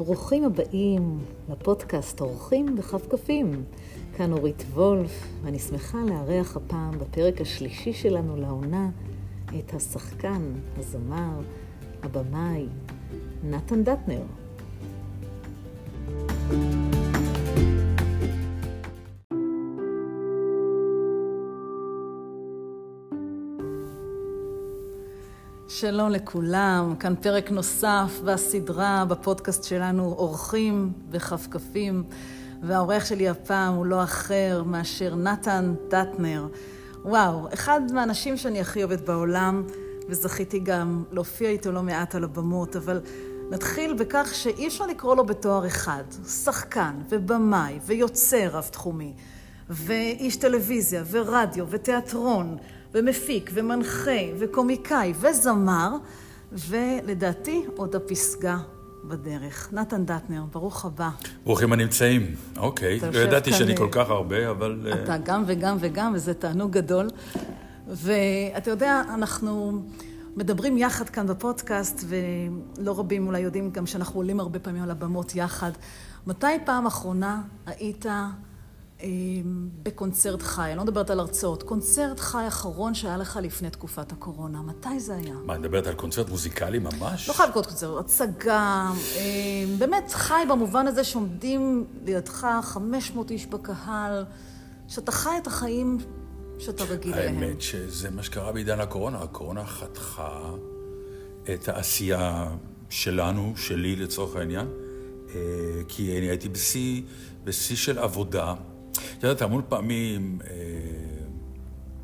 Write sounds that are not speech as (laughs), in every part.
ברוכים הבאים לפודקאסט אורחים בכפכפים. כאן אורית וולף, ואני שמחה לארח הפעם בפרק השלישי שלנו לעונה את השחקן, הזמר, הבמאי, נתן דטנר. שלום לכולם, כאן פרק נוסף בסדרה, בפודקאסט שלנו, אורחים וכפכפים, והאורח שלי הפעם הוא לא אחר מאשר נתן דטנר. וואו, אחד מהאנשים שאני הכי אוהבת בעולם, וזכיתי גם להופיע איתו לא מעט על הבמות, אבל נתחיל בכך שאי אפשר לקרוא לו בתואר אחד. שחקן ובמאי ויוצר רב-תחומי, ואיש טלוויזיה ורדיו ותיאטרון. ומפיק ומנחה וקומיקאי וזמר, ולדעתי עוד הפסגה בדרך. נתן דטנר, ברוך הבא. ברוכים הנמצאים. אוקיי, לא ידעתי שאני כל כך הרבה, אבל... אה, אתה גם וגם וגם, וזה תענוג גדול. ואתה יודע, אנחנו מדברים יחד כאן בפודקאסט, ולא רבים אולי יודעים גם שאנחנו עולים הרבה פעמים על הבמות יחד. מתי פעם אחרונה היית בקונצרט חי, אני לא מדברת על הרצאות, קונצרט חי אחרון שהיה לך לפני תקופת הקורונה, מתי זה היה? מה, את מדברת על קונצרט מוזיקלי ממש? לא חייב לקרות קונצרט, הצגה, אמ, באמת חי במובן הזה שעומדים לידך 500 איש בקהל, שאתה חי את החיים שאתה רגיל אליהם. האמת שזה מה שקרה בעידן הקורונה, הקורונה חתכה את העשייה שלנו, שלי לצורך העניין, אה, כי אני הייתי בשיא, בשיא של עבודה. את יודעת, המון פעמים... אה,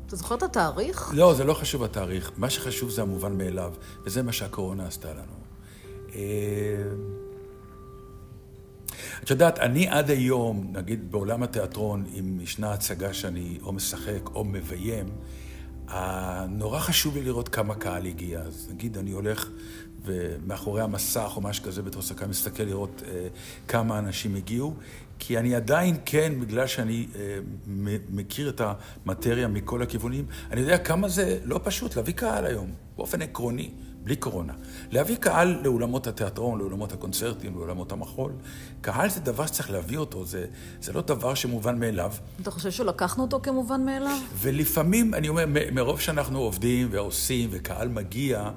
אתה זוכר את התאריך? לא, זה לא חשוב התאריך. מה שחשוב זה המובן מאליו, וזה מה שהקורונה עשתה לנו. אה, את יודעת, אני עד היום, נגיד בעולם התיאטרון, אם ישנה הצגה שאני או משחק או מביים, נורא חשוב לי לראות כמה קהל הגיע. אז נגיד אני הולך ומאחורי המסך או משהו כזה בתור שחקן מסתכל לראות אה, כמה אנשים הגיעו, כי אני עדיין כן, בגלל שאני אה, מכיר את המטריה מכל הכיוונים, אני יודע כמה זה לא פשוט להביא קהל היום, באופן עקרוני. בלי קורונה. להביא קהל לאולמות התיאטרון, לאולמות הקונצרטים, לאולמות המחול. קהל זה דבר שצריך להביא אותו, זה, זה לא דבר שמובן מאליו. אתה חושב שלקחנו אותו כמובן מאליו? ולפעמים, אני אומר, מרוב שאנחנו עובדים ועושים וקהל מגיע,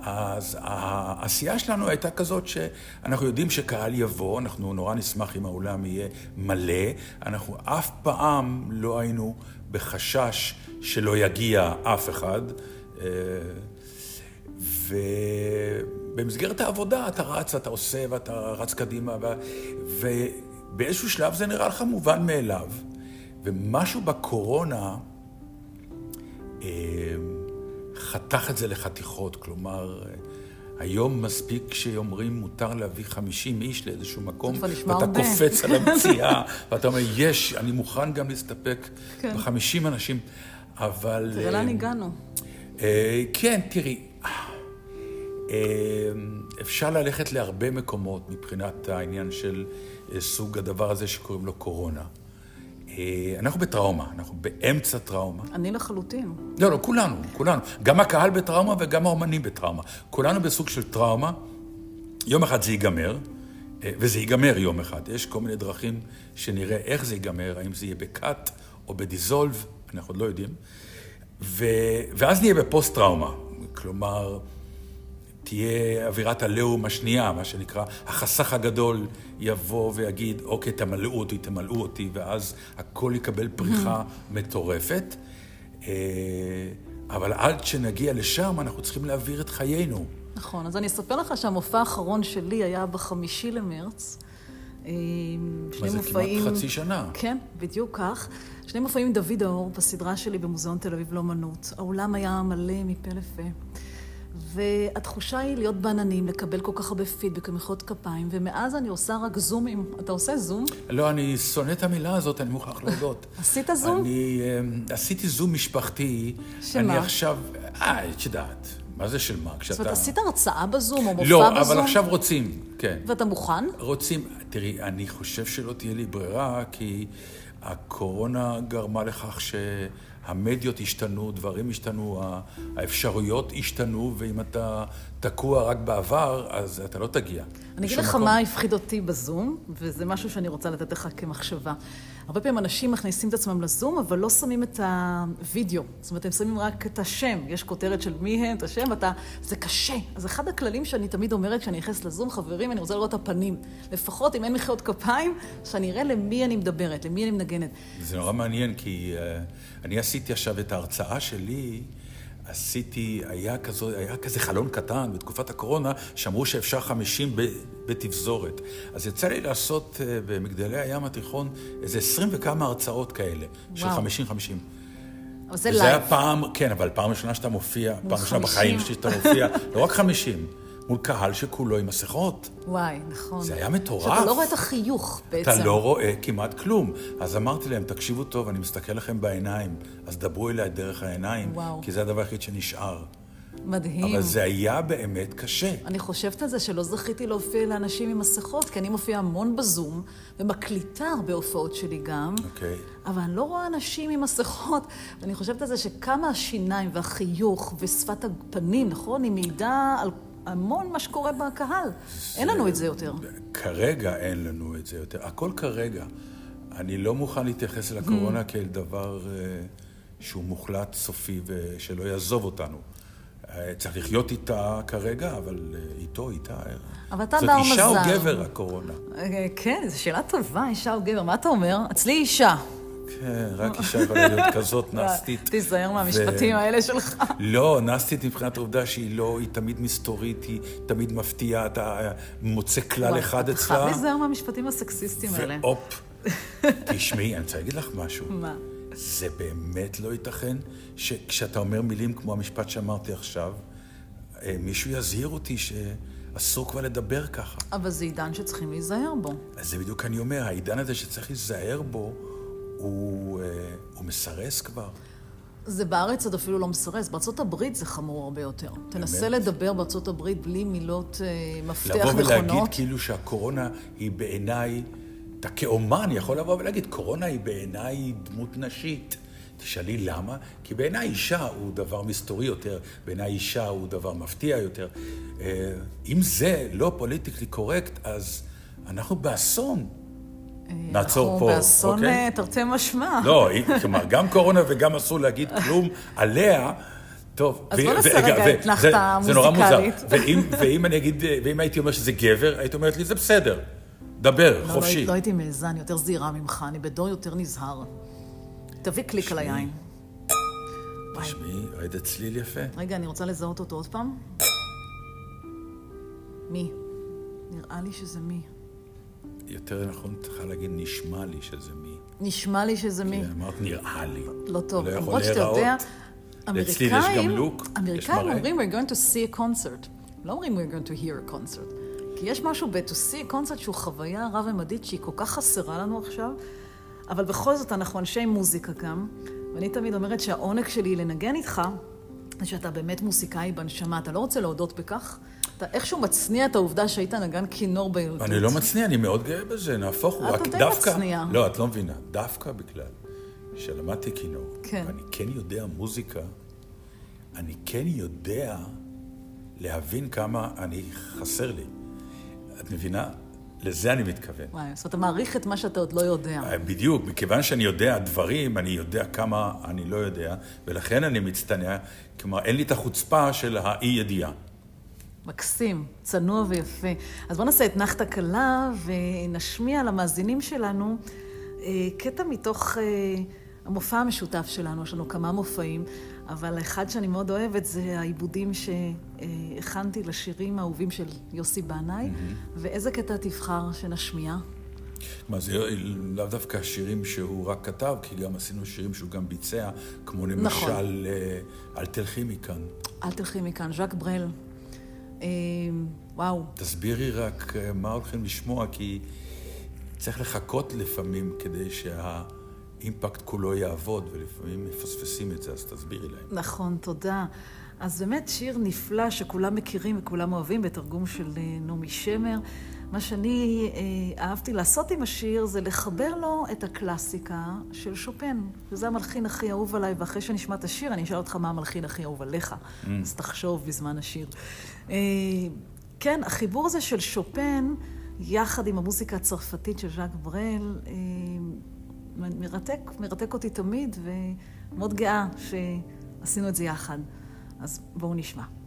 אז העשייה שלנו הייתה כזאת שאנחנו יודעים שקהל יבוא, אנחנו נורא נשמח אם האולם יהיה מלא, אנחנו אף פעם לא היינו בחשש שלא יגיע אף אחד. ובמסגרת העבודה אתה רץ, אתה עושה ואתה רץ קדימה, ו... ובאיזשהו שלב זה נראה לך מובן מאליו. ומשהו בקורונה אה, חתך את זה לחתיכות, כלומר... היום מספיק שאומרים מותר להביא 50 איש לאיזשהו מקום, ואתה הרבה. קופץ על המציאה, (laughs) ואתה אומר, יש, אני מוכן גם להסתפק כן. ב-50 אנשים, אבל... תראה לאן אה, הגענו. אה, כן, תראי, אפשר ללכת להרבה מקומות מבחינת העניין של אה, סוג הדבר הזה שקוראים לו קורונה. אה, אנחנו בטראומה, אנחנו באמצע טראומה. אני לחלוטין. לא, לא, כולנו, כולנו. גם הקהל בטראומה וגם האומנים בטראומה. כולנו בסוג של טראומה. יום אחד זה ייגמר, אה, וזה ייגמר יום אחד. יש כל מיני דרכים שנראה איך זה ייגמר, האם זה יהיה בקאט או בדיזולב, אנחנו עוד לא יודעים. ו... ואז נהיה בפוסט-טראומה. כלומר, תהיה אווירת הלאום השנייה, מה שנקרא, החסך הגדול יבוא ויגיד, אוקיי, תמלאו אותי, תמלאו אותי, ואז הכל יקבל פריחה mm-hmm. מטורפת. אה, אבל עד שנגיע לשם, אנחנו צריכים להעביר את חיינו. נכון, אז אני אספר לך שהמופע האחרון שלי היה בחמישי למרץ. אה, מה זה, מופעים... כמעט חצי שנה. כן, בדיוק כך. שני מופעים עם דוד האור בסדרה שלי במוזיאון תל אביב לאומנות. האולם היה מלא מפה לפה. והתחושה היא להיות בעננים, לקבל כל כך הרבה פידבק ומחיאות כפיים, ומאז אני עושה רק זומים. אתה עושה זום? לא, אני שונא את המילה הזאת, אני מוכרח להודות. (laughs) עשית זום? אני um, עשיתי זום משפחתי. שמה? אני עכשיו, אה, את יודעת. מה זה של מה? כשאתה... זאת אומרת, עשית הרצאה בזום או מופע לא, בזום? לא, אבל עכשיו רוצים, כן. ואתה מוכן? רוצים. תראי, אני חושב שלא תהיה לי ברירה, כי הקורונה גרמה לכך ש... המדיות השתנו, דברים השתנו, האפשרויות השתנו, ואם אתה תקוע רק בעבר, אז אתה לא תגיע. אני אגיד לך מה הפחיד אותי בזום, וזה משהו שאני רוצה לתת לך כמחשבה. הרבה פעמים אנשים מכניסים את עצמם לזום, אבל לא שמים את הווידאו. זאת אומרת, הם שמים רק את השם. יש כותרת של מי הם, את השם, ואתה... זה קשה. אז אחד הכללים שאני תמיד אומרת כשאני נכנסת לזום, חברים, אני רוצה לראות את הפנים. לפחות, אם אין מחיאות כפיים, שאני אראה למי אני מדברת, למי אני מנגנת. זה נורא מעניין, כי uh, אני עשיתי עכשיו את ההרצאה שלי. עשיתי, היה, כזו, היה כזה חלון קטן בתקופת הקורונה, שאמרו שאפשר 50 בתפזורת. אז יצא לי לעשות אה, במגדלי הים התיכון איזה 20 וכמה הרצאות כאלה, וואו. של 50-50. אבל זה לייב. וזה היה פעם, כן, אבל פעם ראשונה שאתה מופיע, פעם ראשונה בחיים שלי שאתה מופיע, לא רק 50. מול קהל שכולו עם מסכות. וואי, נכון. זה היה מטורף. שאתה לא רואה את החיוך בעצם. אתה לא רואה כמעט כלום. אז אמרתי להם, תקשיבו טוב, אני מסתכל לכם בעיניים, אז דברו אליי דרך העיניים, וואו. כי זה הדבר היחיד שנשאר. מדהים. אבל זה היה באמת קשה. אני חושבת על זה שלא זכיתי להופיע לאנשים עם מסכות, כי אני מופיעה המון בזום, ומקליטה הרבה הופעות שלי גם. אוקיי. Okay. אבל אני לא רואה אנשים עם מסכות. ואני חושבת על זה שכמה השיניים והחיוך ושפת הפנים, נכון? היא מעידה על המון מה שקורה בקהל. זה... אין לנו את זה יותר. כרגע אין לנו את זה יותר. הכל כרגע. אני לא מוכן להתייחס אל הקורונה כאל דבר uh, שהוא מוחלט, סופי, ושלא יעזוב אותנו. Uh, צריך לחיות איתה כרגע, אבל uh, איתו, איתה. אבל אתה בר מזל. זאת אישה או גבר, הקורונה? כן, זו שאלה טובה, אישה או גבר. מה אתה אומר? אצלי אישה. כן, רק אישה יכולה להיות (laughs) כזאת נסטית. תיזהר מהמשפטים האלה שלך. לא, נסטית מבחינת העובדה שהיא לא, היא תמיד מסתורית, היא תמיד מפתיעה, אתה מוצא כלל אחד אצלה. חייב להיזהר מהמשפטים הסקסיסטיים האלה. והופ. (laughs) תשמעי, אני רוצה להגיד לך משהו. מה? זה באמת לא ייתכן שכשאתה אומר מילים כמו המשפט שאמרתי עכשיו, אה, מישהו יזהיר אותי ש... אסור כבר לדבר ככה. אבל זה עידן שצריכים להיזהר בו. אז זה בדיוק אני אומר, העידן הזה שצריך להיזהר בו, הוא, אה, הוא מסרס כבר. זה בארץ עוד אפילו לא מסרס, בארצות הברית זה חמור הרבה יותר. באמת? תנסה לדבר בארצות הברית בלי מילות אה, מפתח נכונות. לבוא ולהגיד כאילו שהקורונה היא בעיניי, אתה כאומן יכול לבוא ולהגיד, קורונה היא בעיניי דמות נשית. תשאלי למה? כי בעיניי אישה הוא דבר מסתורי יותר, בעיניי אישה הוא דבר מפתיע יותר. אה, אם זה לא פוליטיקלי קורקט, אז אנחנו באסון. נעצור פה, אוקיי? אנחנו באסון אה, תרתי משמע. לא, כלומר, גם קורונה וגם אסור להגיד כלום עליה. טוב. אז בוא נעשה רגע אתנחתה מוזיקלית. זה נורא מוזר. ואם אני אגיד, ואם הייתי אומר שזה גבר, היית אומרת לי, זה בסדר. דבר, לא, חופשי. לא הייתי מעיזה, אני יותר זהירה ממך, אני בדור יותר נזהר. תביא קליק על היין. תשמעי, ראית צליל יפה. רגע, אני רוצה לזהות אותו עוד פעם. מי? נראה לי שזה מי. יותר נכון צריכה להגיד, נשמע לי שזה מי. נשמע לי שזה מי. כן, אמרת נראה לי. לא טוב, למרות שאתה יודע, אמריקאים, יש גם לוק, אמריקאים אומרים we're going to see a concert. לא אומרים we're going to hear a concert. כי יש משהו ב-to see a concert שהוא חוויה רב-ממדית שהיא כל כך חסרה לנו עכשיו, אבל בכל זאת אנחנו אנשי מוזיקה גם, ואני תמיד אומרת שהעונג שלי לנגן איתך, זה שאתה באמת מוסיקאי בנשמה, אתה לא רוצה להודות בכך, אתה איכשהו מצניע את העובדה שהיית נגן כינור בילדות. אני לא מצניע, אני מאוד גאה בזה, נהפוך הוא. אתה די מצניע. לא, את לא מבינה. דווקא בגלל שלמדתי כינור, כן. ואני כן יודע מוזיקה, אני כן יודע להבין כמה אני חסר לי. את מבינה? לזה אני מתכוון. וואי, אומרת, אתה מעריך את מה שאתה עוד לא יודע. אה, בדיוק, מכיוון שאני יודע דברים, אני יודע כמה אני לא יודע, ולכן אני מצטנע, כלומר, אין לי את החוצפה של האי-ידיעה. מקסים, צנוע ויפה. אז בואו נעשה אתנחתא קלה ונשמיע למאזינים שלנו אה, קטע מתוך אה, המופע המשותף שלנו. יש לנו כמה מופעים, אבל אחד שאני מאוד אוהבת זה העיבודים שהכנתי לשירים האהובים של יוסי בנאי. Mm-hmm. ואיזה קטע תבחר שנשמיע? מה, זה לאו דווקא שירים שהוא רק כתב, כי גם עשינו שירים שהוא גם ביצע, כמו למשל נכון. אל תלכי מכאן. אל תלכי מכאן, ז'אק ברל. אמ, וואו. תסבירי רק אה, מה הולכים לשמוע, כי צריך לחכות לפעמים כדי שהאימפקט כולו יעבוד, ולפעמים מפספסים את זה, אז תסבירי להם. נכון, תודה. אז באמת שיר נפלא שכולם מכירים וכולם אוהבים, בתרגום של אה, נעמי שמר, מה שאני אה, אהבתי לעשות עם השיר זה לחבר לו את הקלאסיקה של שופן. וזה המלחין הכי אהוב עליי, ואחרי שנשמע את השיר, אני אשאל אותך מה המלחין הכי אהוב עליך. Mm. אז תחשוב בזמן השיר. אה, כן, החיבור הזה של שופן, יחד עם המוזיקה הצרפתית של ז'אק ברל, אה, מרתק, מרתק אותי תמיד, ומאוד גאה שעשינו את זה יחד. אז בואו נשמע.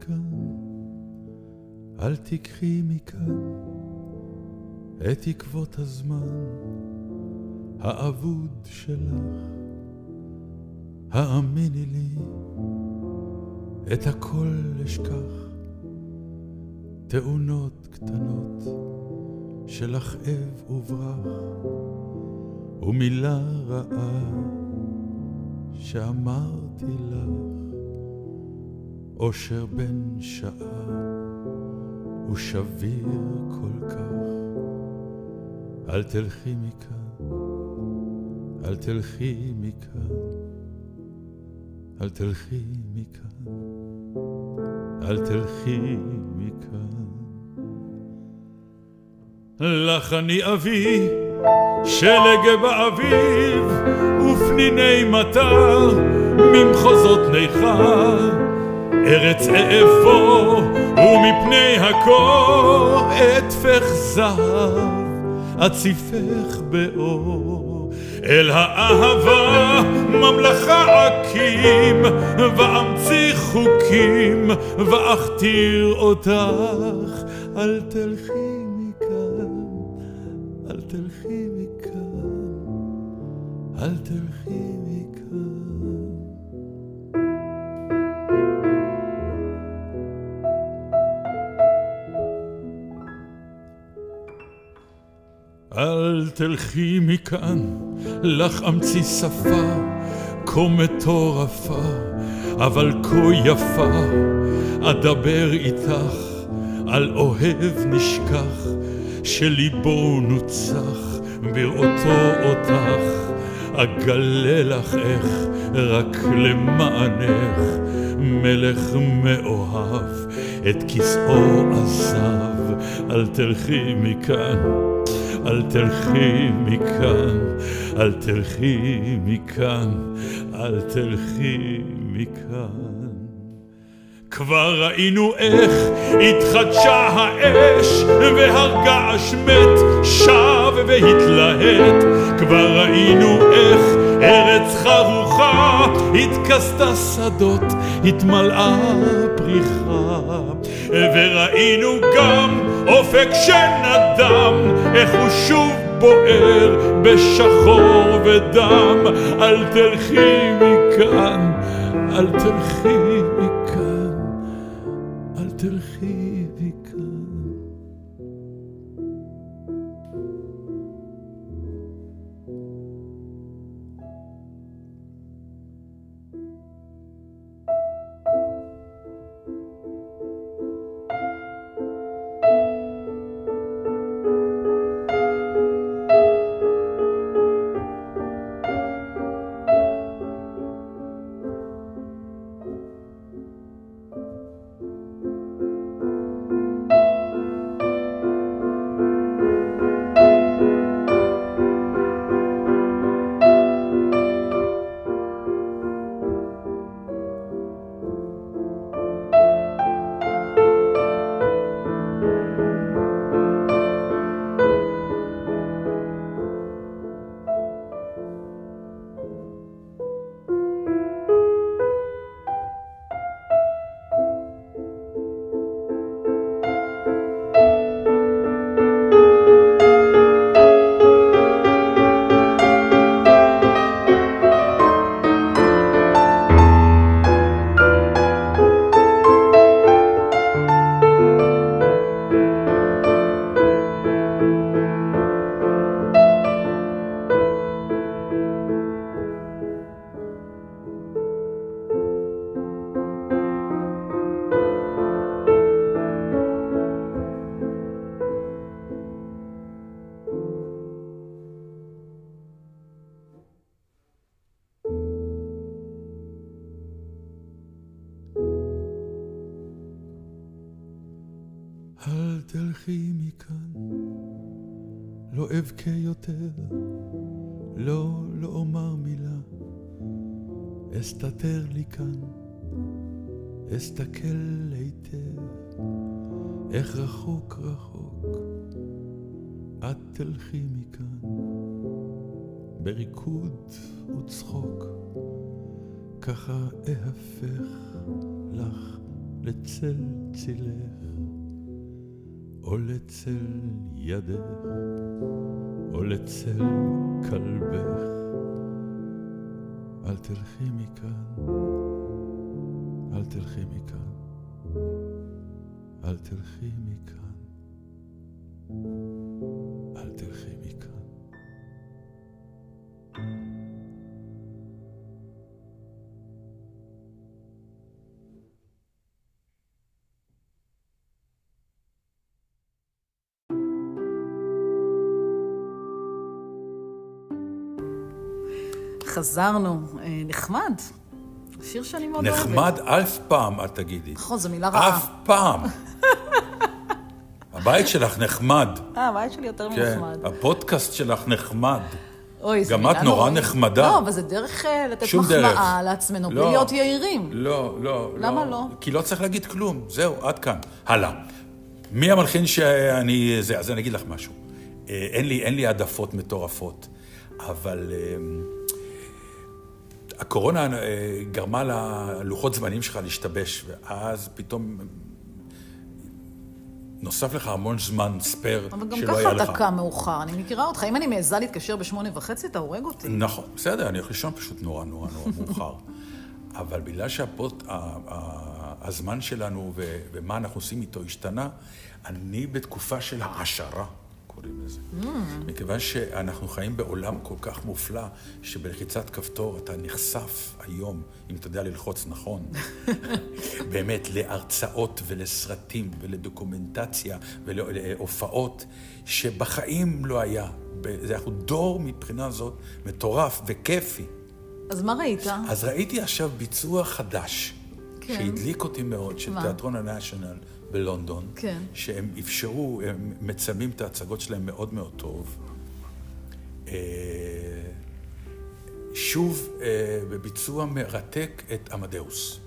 מכאן, אל תיקחי מכאן את עקבות הזמן האבוד שלך. האמיני לי, את הכל אשכח, תאונות קטנות של הכאב וברח, ומילה רעה שאמרתי לך. אושר בן שעה הוא שביר כל כך. אל תלכי מכאן, אל תלכי מכאן, אל תלכי מכאן, אל תלכי מכאן. לך אני אביא שלג באביב ופניני מטר ממחוזות ניכר ארץ אעבור, ומפני הקור אתפך זהב, אציפך באור. אל האהבה ממלכה אקים, ואמציא חוקים, ואכתיר אותך. אל תלכי מכאן, אל תלכי מכאן, אל תלכי תלכי מכאן, לך אמציא שפה כה מטורפה, אבל כה יפה, אדבר איתך על אוהב נשכח, שליבו נוצח בראותו אותך, אגלה לך איך רק למענך, מלך מאוהב את כיסאו עזב, אל תלכי מכאן. אל תלכי מכאן, אל תלכי מכאן, אל תלכי מכאן. כבר ראינו איך התחדשה האש והרגש מת שב והתלהט כבר ראינו איך ארץ חרוכה התכסתה שדות התמלאה פריחה וראינו גם אופק שנדם, איך הוא שוב בוער בשחור ודם. אל תלכי מכאן, אל תלכי מכאן, אל תלכי אסתכל היטב, איך רחוק רחוק, את תלכי מכאן, בריקוד וצחוק, ככה אהפך לך לצל צילך. או לצל ידך, או לצל כלבך. אל תלכי מכאן, תלכי מכאן, אל תלכי מכאן, אל תלכי מכאן. חזרנו. אה, נחמד. שיר שאני מאוד אוהבת. נחמד אף פעם, את תגידי. נכון, זו מילה רעה. אף פעם. (laughs) הבית שלך נחמד. אה, הבית שלי יותר כן, מנחמד. הפודקאסט שלך נחמד. אוי, זו גם מילה את נורא נוראית. נחמדה. לא, אבל זה דרך אה, לתת. מחמאה לעצמנו, בלי לא. להיות יהירים. לא, לא. למה לא? כי לא צריך להגיד כלום, זהו, עד כאן. הלאה. מי המלחין שאני... זה, אז אני אגיד לך משהו. אה, אין לי, אין לי העדפות מטורפות, אבל אה, הקורונה אה, גרמה ללוחות זמנים שלך להשתבש, ואז פתאום נוסף לך המון זמן ספייר אבל גם שלא היה ככה לך. אתה קם מאוחר, אני מכירה אותך. אם אני מעיזה להתקשר בשמונה וחצי, אתה הורג אותי. נכון, בסדר, אני הולך לישון פשוט נורא נורא נורא מאוחר. אבל בגלל שהפוט, ה- ה- הזמן שלנו ומה אנחנו עושים איתו השתנה, אני בתקופה של העשרה, קוראים לזה. מכיוון שאנחנו חיים בעולם כל כך מופלא, שבלחיצת כפתור אתה נחשף היום, אם אתה יודע ללחוץ נכון, (laughs) באמת להרצאות ולסרטים ולדוקומנטציה ולהופעות שבחיים לא היה. אנחנו דור מבחינה זאת מטורף וכיפי. אז מה ראית? אז ראיתי עכשיו ביצוע חדש, כן. שהדליק אותי מאוד, של מה? תיאטרון הנשיונל בלונדון, כן. שהם אפשרו, הם מצלמים את ההצגות שלהם מאוד מאוד טוב. אה, שוב, אה, בביצוע מרתק את עמדאוס,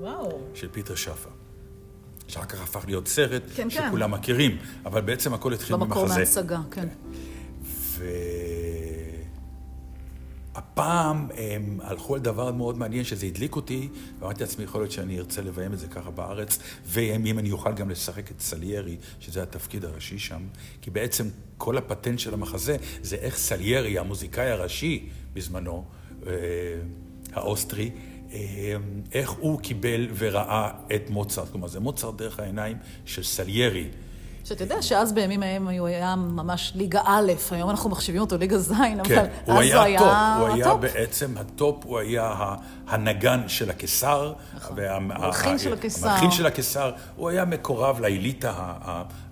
וואו. של פיטר שפה. שאחר כך הפך להיות סרט כן, כן. שכולם מכירים, אבל בעצם הכל התחיל במקור ממחזה. מההצגה, כן. והפעם הם הלכו על דבר מאוד מעניין, שזה הדליק אותי, ואמרתי לעצמי, יכול להיות שאני ארצה לביים את זה ככה בארץ, ואם אני אוכל גם לשחק את סליירי, שזה התפקיד הראשי שם, כי בעצם כל הפטנט של המחזה זה איך סליירי, המוזיקאי הראשי בזמנו, אה, האוסטרי, אה, איך הוא קיבל וראה את מוצרט. כלומר, זה מוצרט דרך העיניים של סליירי. שאתה יודע שאז בימים ההם הוא היה ממש ליגה א', היום אנחנו מחשיבים אותו ליגה ז', אבל כן, אז הוא היה הטופ, הוא היה הטופ. בעצם הטופ, הוא היה הנגן של הקיסר. וה- המלחין של הקיסר. המלחין של הקיסר, הוא היה מקורב לאליטה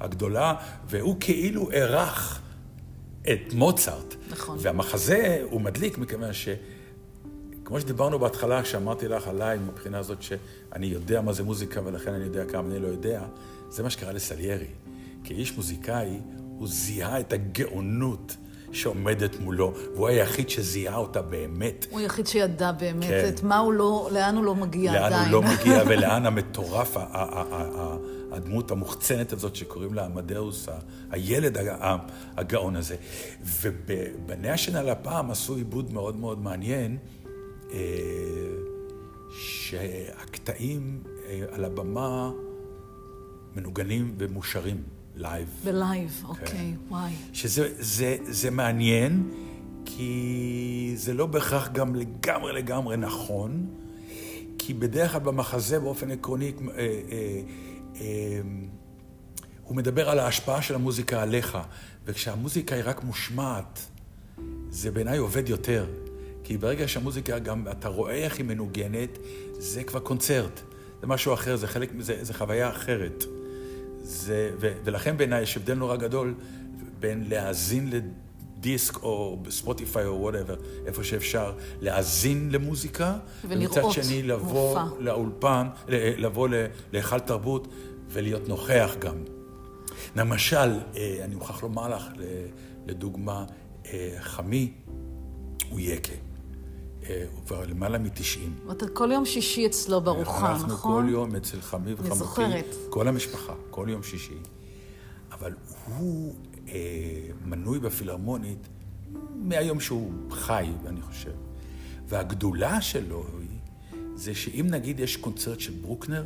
הגדולה, והוא כאילו אירח את מוצרט. נכון. והמחזה הוא מדליק מכיוון ש... כמו שדיברנו בהתחלה, כשאמרתי לך עליי, מבחינה הזאת שאני יודע מה זה מוזיקה ולכן אני יודע כמה אני לא יודע, זה מה שקרה לסליירי. כאיש מוזיקאי, הוא זיהה את הגאונות שעומדת מולו, והוא היחיד שזיהה אותה באמת. הוא היחיד שידע באמת כן. את מה הוא לא, לאן הוא לא מגיע לאן עדיין. הוא לא מגיע (laughs) ולאן המטורף, הדמות המוחצנת הזאת שקוראים לה עמדאוס, הילד הגאון הזה. ובנשיונל הפעם עשו עיבוד מאוד מאוד מעניין, אה, שהקטעים אה, על הבמה מנוגנים ומושרים לייב. בלייב, אוקיי. וואי. שזה זה, זה מעניין, כי זה לא בהכרח גם לגמרי לגמרי נכון, כי בדרך כלל במחזה באופן עקרוני, אה, אה, אה, הוא מדבר על ההשפעה של המוזיקה עליך, וכשהמוזיקה היא רק מושמעת, זה בעיניי עובד יותר. כי ברגע שהמוזיקה גם, אתה רואה איך היא מנוגנת, זה כבר קונצרט. זה משהו אחר, זה חלק, זה, זה חוויה אחרת. זה, ו, ולכן בעיניי יש הבדל נורא גדול בין להאזין לדיסק או בספוטיפיי או whatever, איפה שאפשר, להאזין למוזיקה, ולראות ומצד שני לבוא מופע. לאולפן, ל- לבוא להיכל תרבות ולהיות נוכח גם. למשל, אה, אני מוכרח לומר לך, לדוגמה, אה, חמי הוא יקה. אה, הוא כבר למעלה מ-90. אתה כל יום שישי אצלו בארוחה, נכון? אנחנו כל יום אצל חמי וחמותי. אני זוכרת. כל המשפחה, כל יום שישי. אבל הוא אה, מנוי בפילהרמונית מהיום שהוא חי, אני חושב. והגדולה שלו היא, זה שאם נגיד יש קונצרט של ברוקנר,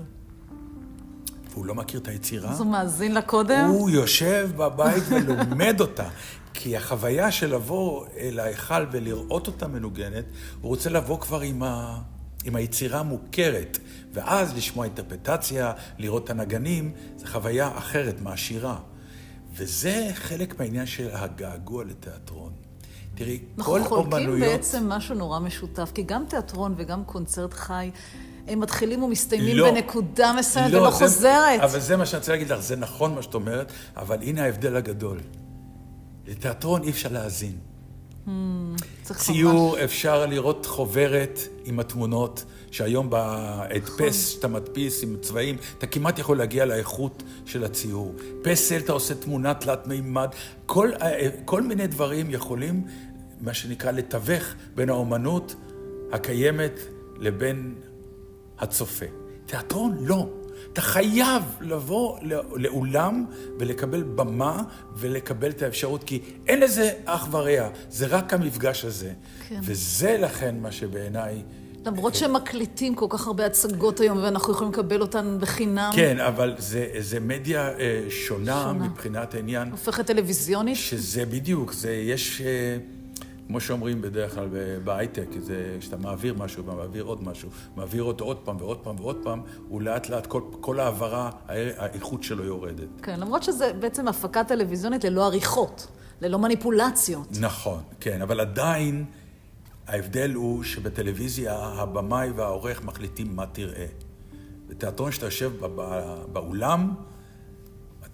והוא לא מכיר את היצירה... אז הוא מאזין לה קודם? הוא יושב בבית ולומד אותה. (laughs) כי החוויה של לבוא אל ההיכל ולראות אותה מנוגנת, הוא רוצה לבוא כבר עם, ה... עם היצירה המוכרת, ואז לשמוע אינטרפטציה, לראות את הנגנים, זו חוויה אחרת, מעשירה. וזה חלק מהעניין של הגעגוע לתיאטרון. תראי, כל אומנויות... אנחנו חולקים בעצם משהו נורא משותף, כי גם תיאטרון וגם קונצרט חי, הם מתחילים ומסתיימים לא, בנקודה מסוימת לא, ולא זה, חוזרת. אבל זה מה שאני רוצה להגיד לך, זה נכון מה שאת אומרת, אבל הנה ההבדל הגדול. לתיאטרון אי אפשר להאזין. Hmm, ציור, ממש... אפשר לראות חוברת עם התמונות, שהיום בהדפס נכון. שאתה מדפיס עם צבעים, אתה כמעט יכול להגיע לאיכות של הציור. פסל, אתה עושה תמונה תלת מימד, כל, כל מיני דברים יכולים, מה שנקרא, לתווך בין האומנות הקיימת לבין הצופה. תיאטרון, לא. אתה חייב לבוא לאולם ולקבל במה ולקבל את האפשרות, כי אין לזה אח ורע, זה רק המפגש הזה. כן. וזה לכן מה שבעיניי... למרות שהם מקליטים כל כך הרבה הצגות היום, ואנחנו יכולים לקבל אותן בחינם. כן, אבל זה, זה מדיה אה, שונה, שונה מבחינת העניין. הופכת טלוויזיונית? שזה בדיוק, זה יש... כמו שאומרים בדרך כלל בהייטק, זה שאתה מעביר משהו ומעביר עוד משהו, מעביר אותו עוד פעם ועוד פעם ועוד פעם, הוא לאט לאט, כל, כל העברה, האיכות שלו יורדת. כן, למרות שזה בעצם הפקה טלוויזיונית ללא עריכות, ללא מניפולציות. נכון, כן, אבל עדיין ההבדל הוא שבטלוויזיה הבמאי והעורך מחליטים מה תראה. בתיאטרון שאתה יושב באולם,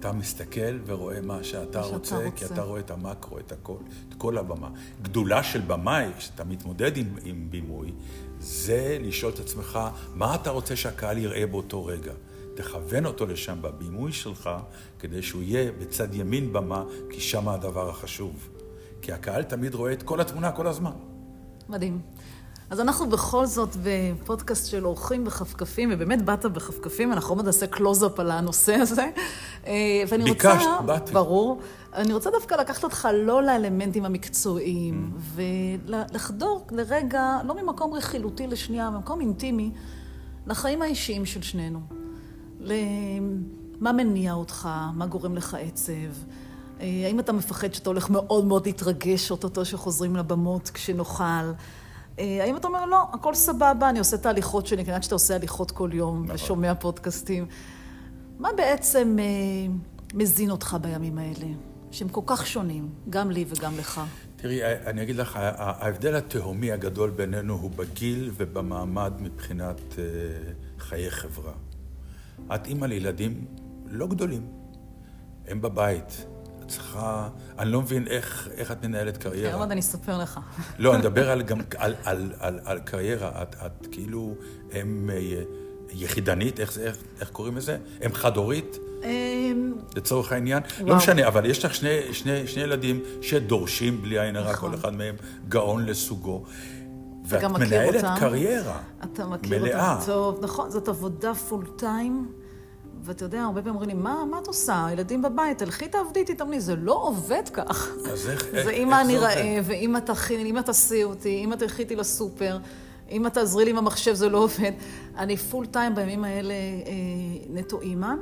אתה מסתכל ורואה מה שאתה רוצה, רוצה, כי אתה רואה את המקרו, את הכל, את כל הבמה. גדולה של במאי, כשאתה מתמודד עם, עם בימוי, זה לשאול את עצמך, מה אתה רוצה שהקהל יראה באותו רגע? תכוון אותו לשם בבימוי שלך, כדי שהוא יהיה בצד ימין במה, כי שם הדבר החשוב. כי הקהל תמיד רואה את כל התמונה כל הזמן. מדהים. אז אנחנו בכל זאת בפודקאסט של אורחים בכפכפים, ובאמת באת בכפכפים, אנחנו עוד נעשה קלוז-אפ על הנושא הזה. אה, ואני ביקשת, רוצה... ביקשת, באתי. ברור. אני רוצה דווקא לקחת אותך לא לאלמנטים המקצועיים, mm. ולחדור לרגע, לא ממקום רכילותי לשנייה, ממקום אינטימי, לחיים האישיים של שנינו. למה מניע אותך, מה גורם לך עצב. אה, האם אתה מפחד שאתה הולך מאוד מאוד להתרגש אוטוטו שחוזרים לבמות כשנוכל? אה, האם אתה אומר, לא, הכל סבבה, אני עושה את ההליכות שלי, כנראה שאתה עושה הליכות כל יום נכון. ושומע פודקאסטים. מה בעצם אה, מזין אותך בימים האלה, שהם כל כך שונים, גם לי וגם לך? תראי, אה, אני אגיד לך, ההבדל התהומי הגדול בינינו הוא בגיל ובמעמד מבחינת אה, חיי חברה. את אימא לילדים לא גדולים, הם בבית. צריכה... אני לא מבין איך, איך את מנהלת קריירה. כן, עוד אני אספר לך. (laughs) לא, אני מדבר על, גם על, על, על, על קריירה. את, את כאילו, הם אה, יחידנית, איך, איך, איך קוראים לזה? אם חד-הורית? אמ, לצורך העניין. לא וואו. לא משנה, אבל יש לך שני, שני, שני ילדים שדורשים בלי עין הרע, נכון. כל אחד מהם גאון לסוגו. ואת מנהלת אותם. קריירה. אתה מכיר מלאה. אותם טוב, נכון, זאת עבודה פול טיים. ואתה יודע, הרבה פעמים אומרים לי, מה, מה את עושה? הילדים בבית, תלכי תעבדי, תתאמני. זה לא עובד כך. אז איך, איך, זה אם אני רעב, ואם את תכין, אם את תעשי אותי, אם את תלכי איתי לסופר, אם את תעזרי לי עם המחשב, זה לא עובד. אני פול טיים בימים האלה אה, נטו אימא.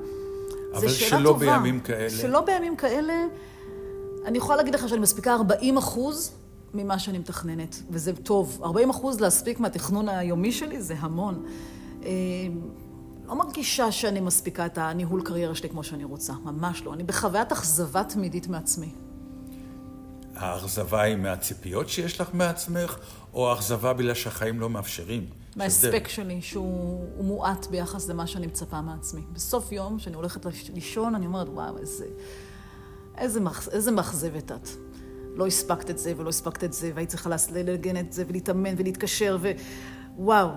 אבל שלא טובה. בימים כאלה. שלא בימים כאלה. אני יכולה להגיד לך שאני מספיקה 40 אחוז ממה שאני מתכננת, וזה טוב. 40 אחוז להספיק מהתכנון היומי שלי זה המון. לא מרגישה שאני מספיקה את הניהול קריירה שלי כמו שאני רוצה, ממש לא. אני בחוויית אכזבה תמידית מעצמי. האכזבה היא מהציפיות שיש לך מעצמך, או האכזבה בגלל שהחיים לא מאפשרים? מההספק שלי, שהוא מועט ביחס למה שאני מצפה מעצמי. בסוף יום, כשאני הולכת לישון, אני אומרת, וואו, איזה, איזה, מאכ... איזה מאכזבת את. לא הספקת את זה ולא הספקת את זה, והיית צריכה לנגן את זה ולהתאמן ולהתקשר, ווואו,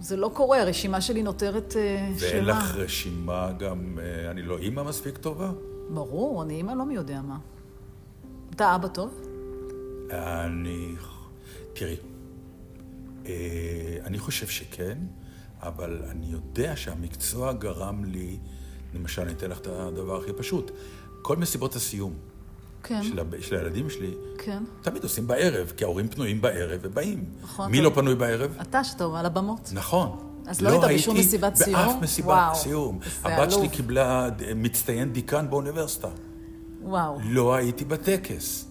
זה לא קורה, הרשימה שלי נותרת שלמה. אה, ואין לך רשימה גם, אה, אני לא אימא מספיק טובה? ברור, אני אימא לא מי יודע מה. אתה אבא טוב? אני... תראי, אה, אני חושב שכן, אבל אני יודע שהמקצוע גרם לי, למשל, אני אתן לך את הדבר הכי פשוט. כל מסיבות הסיום כן. של. של הילדים שלי, כן. תמיד עושים בערב, כי ההורים פנויים בערב ובאים. נכון, מי טוב. לא פנוי בערב? אתה שאתה על הבמות. נכון. אז לא היית בשום מסיבת סיום? באף מסיבת וואו, סיום. הבת שלי עלוב. קיבלה מצטיין דיקן באוניברסיטה. וואו. לא הייתי בטקס.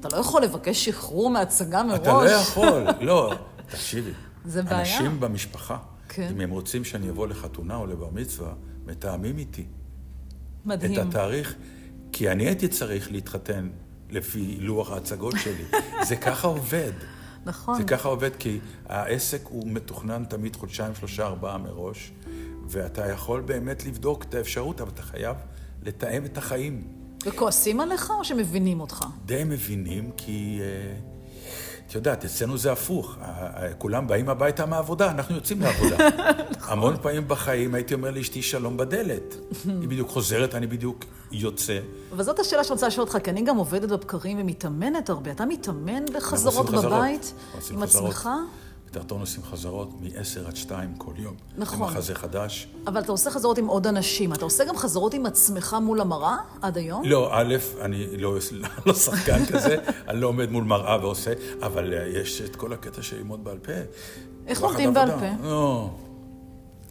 אתה לא יכול לבקש שחרור מהצגה מראש. אתה לא יכול, (laughs) לא. תקשיבי. זה בעיה. אנשים במשפחה, כן. אם הם רוצים שאני אבוא לחתונה או לבר מצווה, מתאמים איתי מדהים. את התאריך, כי אני הייתי צריך להתחתן לפי לוח ההצגות שלי. (laughs) זה ככה עובד. נכון. זה ככה עובד, כי העסק הוא מתוכנן תמיד חודשיים, שלושה, ארבעה מראש, ואתה יכול באמת לבדוק את האפשרות, אבל אתה חייב לתאם את החיים. וכועסים עליך או שמבינים אותך? די מבינים, כי... אה, את יודעת, אצלנו זה הפוך. כולם באים הביתה מהעבודה, אנחנו יוצאים לעבודה. (laughs) המון פעמים בחיים הייתי אומר לאשתי שלום בדלת. היא בדיוק חוזרת, אני בדיוק יוצא. אבל זאת השאלה שאני רוצה לשאול אותך, כי אני גם עובדת בבקרים ומתאמנת הרבה. אתה מתאמן בחזרות בבית עם חזרות. עצמך? בתיאטרון עושים חזרות מ-10 עד 2 כל יום. נכון. זה מחזה חדש. אבל אתה עושה חזרות עם עוד אנשים. אתה עושה גם חזרות עם עצמך מול המראה עד היום? לא, א', אני לא, (laughs) לא שחקן כזה, (laughs) אני לא עומד מול מראה ועושה, אבל אה, יש את כל הקטע של ללמוד בעל פה. איך לומדים בעל. פה? לא.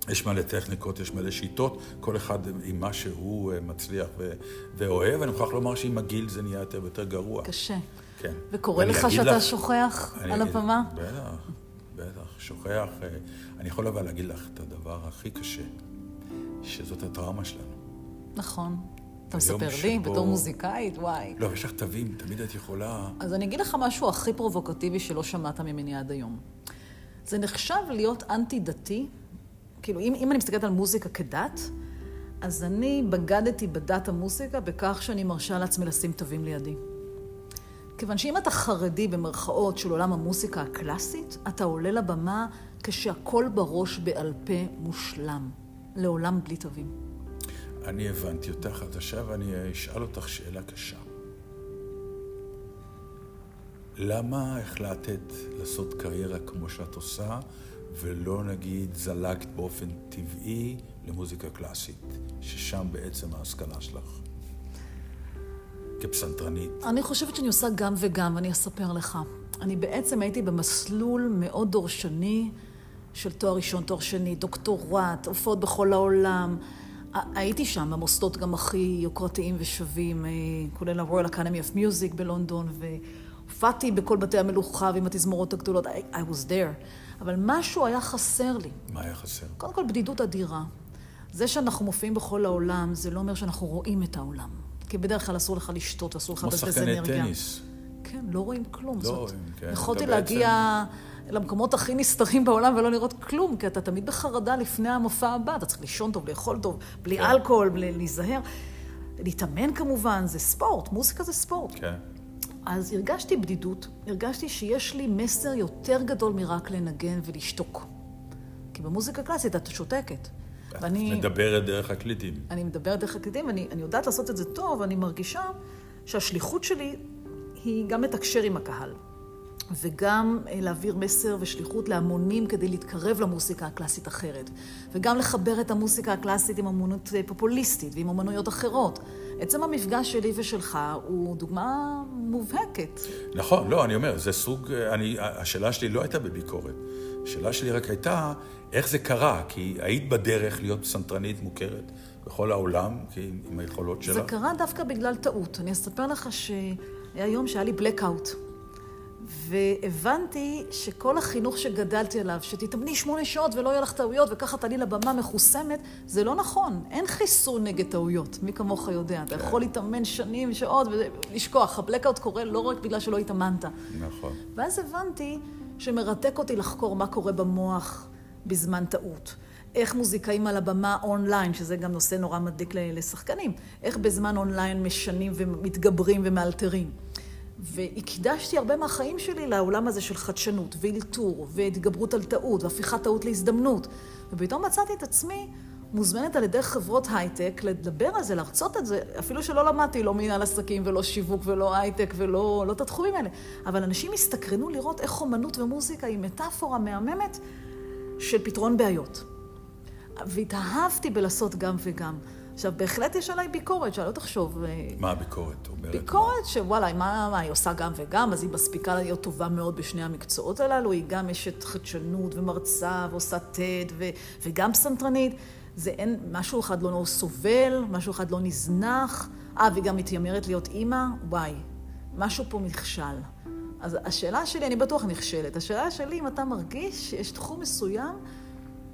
יש מלא טכניקות, יש מלא שיטות, כל אחד עם מה שהוא אה, מצליח ו- ואוהב. אני מוכרח לומר שעם הגיל זה נהיה יותר ויותר גרוע. קשה. כן. וקורה לך שאתה לך- שוכח אני על הבמה? בטח, בטח, שוכח. אה, אני יכול אבל להגיד לך את הדבר הכי קשה, שזאת הטראומה שלנו. נכון. אתה מספר לי שבו- בתור מוזיקאית? וואי. לא, יש לך תווים, תמיד את יכולה... אז אני אגיד לך משהו הכי פרובוקטיבי שלא שמעת ממני עד היום. זה נחשב להיות אנטי-דתי, כאילו, אם, אם אני מסתכלת על מוזיקה כדת, אז אני בגדתי בדת המוזיקה בכך שאני מרשה לעצמי לשים תווים לידי. כיוון שאם אתה חרדי במרכאות של עולם המוזיקה הקלאסית, אתה עולה לבמה כשהכול בראש בעל פה מושלם. לעולם בלי תווים. אני הבנתי אותך, אז עכשיו אני אשאל אותך שאלה קשה. למה החלטת לעשות קריירה כמו שאת עושה, ולא נגיד זלגת באופן טבעי למוזיקה קלאסית, ששם בעצם ההשכלה שלך? כפסנתרנית. אני חושבת שאני עושה גם וגם, ואני אספר לך. אני בעצם הייתי במסלול מאוד דורשני של תואר ראשון, תואר שני, דוקטורט, הופעות בכל העולם. הייתי שם במוסדות גם הכי יוקרתיים ושווים, אה, כולל ה-Royal Academy of Music בלונדון, והופעתי בכל בתי המלוכה ועם התזמורות הגדולות. I, I was there. אבל משהו היה חסר לי. מה היה חסר? קודם כל, בדידות אדירה. זה שאנחנו מופיעים בכל העולם, זה לא אומר שאנחנו רואים את העולם. כי בדרך כלל אסור לך לשתות, אסור לך כמו לבזבז שחקני אנרגיה. טניס. כן, לא רואים כלום. לא זאת. רואים, כן. יכולתי להגיע למקומות הכי נסתרים בעולם ולא לראות כלום, כי אתה תמיד בחרדה לפני המופע הבא. אתה צריך לישון טוב, לאכול טוב, בלי כן. אלכוהול, בלי להיזהר. להתאמן כמובן, זה ספורט, מוזיקה זה ספורט. כן. אז הרגשתי בדידות, הרגשתי שיש לי מסר יותר גדול מרק לנגן ולשתוק. כי במוזיקה קלאסית את שותקת. ואני... מדברת דרך הקליטים. אני מדברת דרך הקליטים, ואני אני יודעת לעשות את זה טוב, ואני מרגישה שהשליחות שלי היא גם לתקשר עם הקהל, וגם אה, להעביר מסר ושליחות להמונים כדי להתקרב למוסיקה הקלאסית אחרת, וגם לחבר את המוסיקה הקלאסית עם אמנות אה, פופוליסטית ועם אמנויות אחרות. עצם המפגש שלי ושלך הוא דוגמה מובהקת. נכון, לא, אני אומר, זה סוג, אני, השאלה שלי לא הייתה בביקורת. השאלה שלי רק הייתה, איך זה קרה? כי היית בדרך להיות פסנתרנית מוכרת בכל העולם, כי עם היכולות שלך. זה קרה דווקא בגלל טעות. אני אספר לך שהיה יום שהיה לי blackout, והבנתי שכל החינוך שגדלתי עליו, שתתאמני שמונה שעות ולא יהיו לך טעויות, וככה תעלי לבמה מחוסמת, זה לא נכון. אין חיסון נגד טעויות, מי כמוך יודע. אתה יכול להתאמן שנים, שעות, ולשכוח. הבלקאוט קורה לא רק בגלל שלא התאמנת. נכון. ואז הבנתי שמרתק אותי לחקור מה קורה במוח בזמן טעות. איך מוזיקאים על הבמה אונליין, שזה גם נושא נורא מדליק לשחקנים, איך בזמן אונליין משנים ומתגברים ומאלתרים. והקדשתי הרבה מהחיים שלי לעולם הזה של חדשנות, ואילתור, והתגברות על טעות, והפיכת טעות להזדמנות. ופתאום מצאתי את עצמי מוזמנת על ידי חברות הייטק לדבר על זה, להרצות את זה, אפילו שלא למדתי לא מנהל עסקים ולא שיווק ולא הייטק ולא לא את התחומים האלה. אבל אנשים הסתקרנו לראות איך אומנות ומוזיקה היא מטאפורה מהממת של פתרון בעיות. והתאהבתי בלעשות גם וגם. עכשיו, בהחלט יש עליי ביקורת, שלא תחשוב... אה, מה הביקורת אומרת? ביקורת שוואלה, מה, מה, היא עושה גם וגם, אז היא מספיקה להיות טובה מאוד בשני המקצועות הללו, היא גם אשת חדשנות ומרצה ועושה TED ו, וגם פסנתרנית. זה אין, משהו אחד לא סובל, משהו אחד לא נזנח. אה, והיא גם מתיימרת להיות אימא, וואי, משהו פה נכשל. אז השאלה שלי, אני בטוח נכשלת. השאלה שלי, אם אתה מרגיש שיש תחום מסוים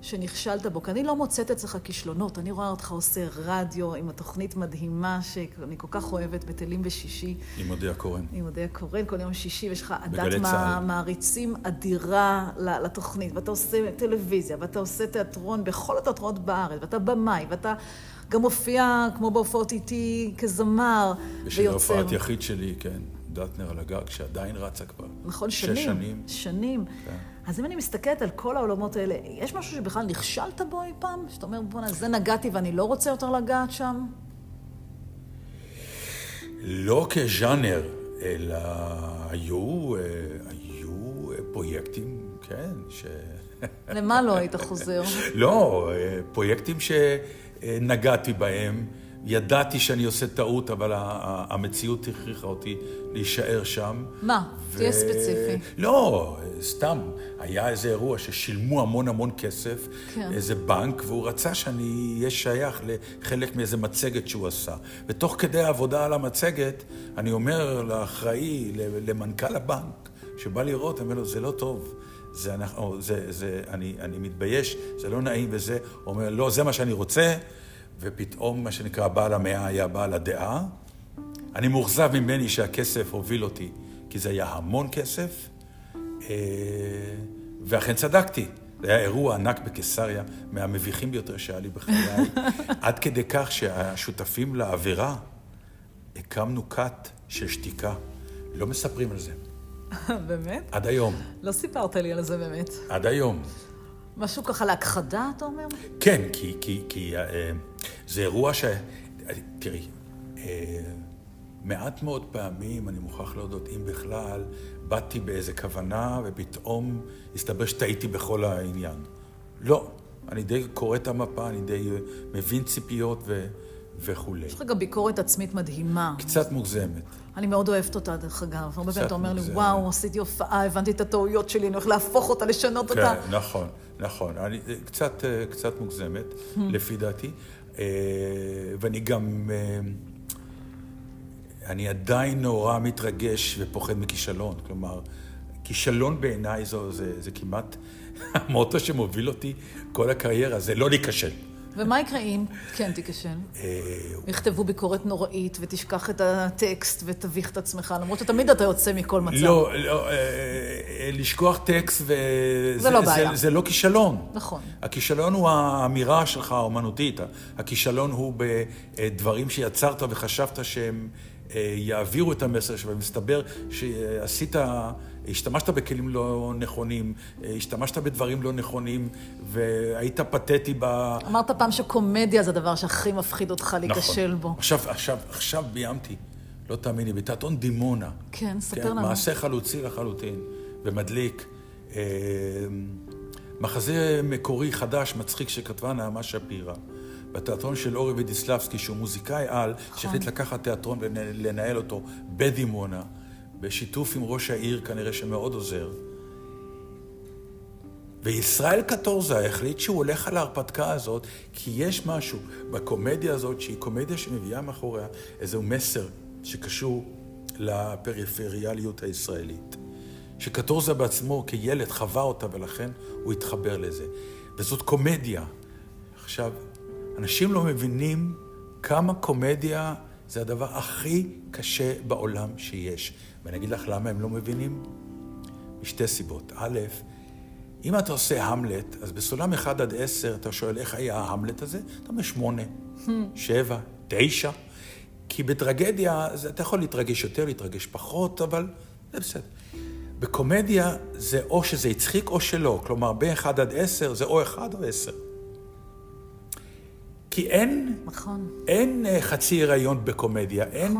שנכשלת בו, כי אני לא מוצאת אצלך כישלונות. אני רואה אותך עושה רדיו עם התוכנית מדהימה שאני כל כך אוהבת, בטלים בשישי. עם אודיה קורן. עם אודיה קורן, כל יום שישי, ויש לך עדת מה, מעריצים אדירה לתוכנית, ואתה עושה טלוויזיה, ואתה עושה תיאטרון בכל התיאטרונות בארץ, ואתה במאי, ואתה... גם מופיע, כמו בהופעות איתי, כזמר, ויוצר. בשביל ההופעת יחיד שלי, כן, דטנר על הגג, שעדיין רצה כבר. נכון, שנים. שש שנים. שנים. כן. אז אם אני מסתכלת על כל העולמות האלה, יש משהו שבכלל נכשלת בו אי פעם? שאתה אומר, בוא'נה, זה נגעתי ואני לא רוצה יותר לגעת שם? לא כז'אנר, אלא היו, אה, היו פרויקטים, כן, ש... למה לא היית חוזר? (laughs) לא, אה, פרויקטים שנגעתי בהם. ידעתי שאני עושה טעות, אבל המציאות הכריחה אותי להישאר שם. מה? ו... תהיה ספציפי. לא, סתם. היה איזה אירוע ששילמו המון המון כסף, כן. איזה בנק, והוא רצה שאני אהיה שייך לחלק מאיזה מצגת שהוא עשה. ותוך כדי העבודה על המצגת, אני אומר לאחראי, למנכ"ל הבנק, שבא לראות, אני אומר לו, זה לא טוב. זה, אנחנו, זה, זה, אני, אני מתבייש, זה לא נעים וזה, אומר, לא, זה מה שאני רוצה. ופתאום מה שנקרא בעל המאה היה בעל הדעה. אני מאוכזב ממני שהכסף הוביל אותי, כי זה היה המון כסף, אה, ואכן צדקתי. זה היה אירוע ענק בקיסריה, מהמביכים ביותר שהיה לי בחיי, (laughs) עד כדי כך שהשותפים לעבירה, הקמנו כת של שתיקה. לא מספרים על זה. (laughs) באמת? עד היום. לא סיפרת לי על זה באמת. עד היום. משהו ככה להכחדה, אתה אומר? כן, כי, כי, כי אה, זה אירוע ש... תראי, אה, מעט מאוד פעמים, אני מוכרח להודות, אם בכלל, באתי באיזה כוונה ופתאום הסתבר שטעיתי בכל העניין. לא, אני די קורא את המפה, אני די מבין ציפיות ו... וכולי. יש לך גם ביקורת עצמית מדהימה. קצת מוגזמת. אני מאוד אוהבת אותה, דרך אגב. הרבה פעמים אתה אומר לי, וואו, עשיתי הופעה, הבנתי את הטעויות שלי, אני הולך להפוך אותה, לשנות כן, אותה. כן, נכון, נכון. אני, קצת, קצת מוגזמת, hmm. לפי דעתי. אה, ואני גם... אה, אני עדיין נורא מתרגש ופוחד מכישלון. כלומר, כישלון בעיניי זה, זה, זה כמעט המוטו שמוביל אותי כל הקריירה, זה לא להיכשל. ומה יקרה אם כן תיכשל? אה, יכתבו ביקורת נוראית ותשכח את הטקסט ותביך את עצמך, למרות שתמיד אתה יוצא מכל מצב. לא, לא, אה, לשכוח טקסט ו... זה לא בעיה. זה לא כישלון. נכון. הכישלון הוא האמירה שלך האומנותית. הכישלון הוא בדברים שיצרת וחשבת שהם אה, יעבירו את המסר שלהם. מסתבר שעשית... השתמשת בכלים לא נכונים, השתמשת בדברים לא נכונים, והיית פתטי ב... אמרת פעם שקומדיה זה הדבר שהכי מפחיד אותך להיכשל נכון. בו. עכשיו, עכשיו, עכשיו ביימתי, לא תאמיני, בתיאטרון דימונה. כן, ספר כן, לנו. מעשה חלוצי לחלוטין, ומדליק. אה, מחזה מקורי חדש, מצחיק, שכתבה נעמה שפירא. בתיאטרון של אורי ודיסלבסקי, שהוא מוזיקאי על, נכון. שהחליט לקחת תיאטרון ולנהל אותו בדימונה. בשיתוף עם ראש העיר כנראה שמאוד עוזר. וישראל קטורזה החליט שהוא הולך על ההרפתקה הזאת, כי יש משהו בקומדיה הזאת, שהיא קומדיה שמביאה מאחוריה איזהו מסר שקשור לפריפריאליות הישראלית. שקטורזה בעצמו כילד חווה אותה ולכן הוא התחבר לזה. וזאת קומדיה. עכשיו, אנשים לא מבינים כמה קומדיה זה הדבר הכי קשה בעולם שיש. ואני אגיד לך למה הם לא מבינים? משתי סיבות. א', אם אתה עושה המלט, אז בסולם 1 עד 10 אתה שואל איך היה ההמלט הזה? אתה אומר 8, 7, 9. כי בטרגדיה אתה יכול להתרגש יותר, להתרגש פחות, אבל זה בסדר. בקומדיה זה או שזה הצחיק או שלא. כלומר, ב-1 עד 10 זה או 1 או 10. כי אין, נכון. אין אה, חצי הריון בקומדיה, נכון. אין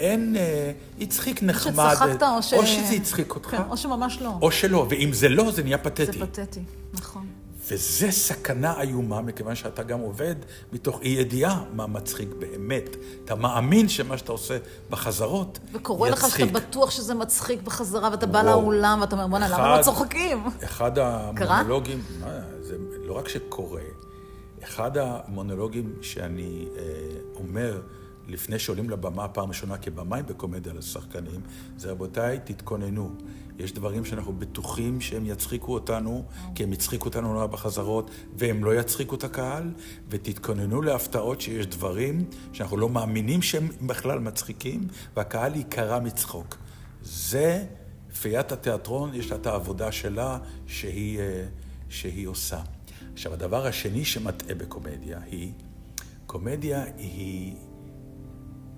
אה, הצחיק נחמד. שצחקת או ש... או שזה הצחיק אותך, כן, או שממש לא. או שלא, ואם זה לא, זה נהיה פתטי. זה פתטי, נכון. וזה סכנה איומה, מכיוון שאתה גם עובד מתוך אי ידיעה מה מצחיק באמת. אתה מאמין שמה שאתה עושה בחזרות וקורה לך יצחיק. שאתה בטוח שזה מצחיק בחזרה, ואתה בא. לאולם ואתה אומר, בואנה, למה לא צוחקים? אחד (laughs) קרה? המונולוגים, מה, זה לא רק שקורה, אחד המונולוגים שאני אה, אומר לפני שעולים לבמה פעם ראשונה כבמאי בקומדיה לשחקנים, זה רבותיי, תתכוננו. יש דברים שאנחנו בטוחים שהם יצחיקו אותנו, כי הם הצחיקו אותנו נורא בחזרות, והם לא יצחיקו את הקהל, ותתכוננו להפתעות שיש דברים שאנחנו לא מאמינים שהם בכלל מצחיקים, והקהל ייקרע מצחוק. זה, פיית התיאטרון, יש לה את העבודה שלה שהיא, אה, שהיא עושה. עכשיו, הדבר השני שמטעה בקומדיה היא, קומדיה היא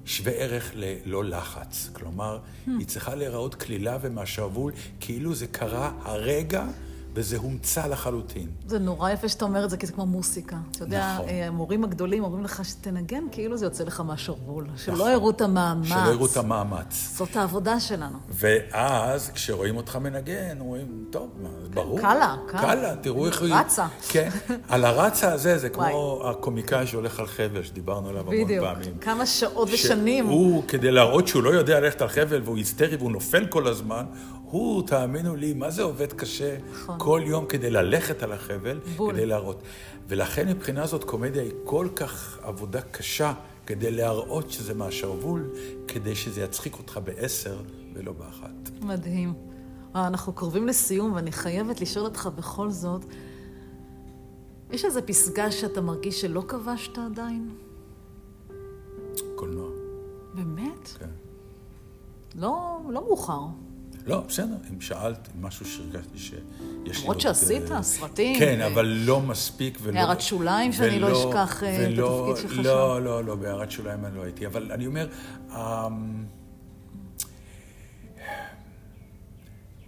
שווה ערך ללא לחץ. כלומר, היא צריכה להיראות קלילה ומהשרוול, כאילו זה קרה הרגע וזה הומצא לחלוטין. זה נורא יפה שאתה אומר את זה, כי זה כמו מוסיקה. אתה יודע, נכון. אה, המורים הגדולים אומרים לך שתנגן כאילו זה יוצא לך מהשרוול. שלא נכון. יראו את המאמץ. שלא יראו את המאמץ. זאת העבודה שלנו. ואז, כשרואים אותך מנגן, אומרים, טוב, מה, ברור. קל לה, קל. קל לה, תראו איך היא... רצה. כן. על הרצה הזה, זה כמו הקומיקאי שהולך על חבל, שדיברנו עליו המון בדיוק. פעמים. כמה שעות ושנים. שהוא, כדי להראות שהוא לא יודע ללכת על חבל והוא היסטרי והוא נופל כל הזמן, הוא, תאמינו לי, מה זה עובד קשה נכון. כל יום כדי ללכת על החבל, בול. כדי להראות. ולכן מבחינה זאת קומדיה היא כל כך עבודה קשה כדי להראות שזה מהשרוול, כדי שזה יצחיק אותך בעשר ולא באחת. מדהים. אה, אנחנו קרובים לסיום, ואני חייבת לשאול אותך בכל זאת, יש איזו פסגה שאתה מרגיש שלא כבשת עדיין? קולנוע, באמת? כן. לא, לא מאוחר. לא, בסדר, אם שאלת, משהו שהרגשתי שיש לי. למרות שעשית, אה, סרטים. כן, ו- אבל לא מספיק ולא... הערת שוליים, שאני לא ולא- אשכח, אה, את ולא- התפקיד שלך לא, לא, לא, בהערת שוליים אני לא הייתי. אבל אני אומר, אמ,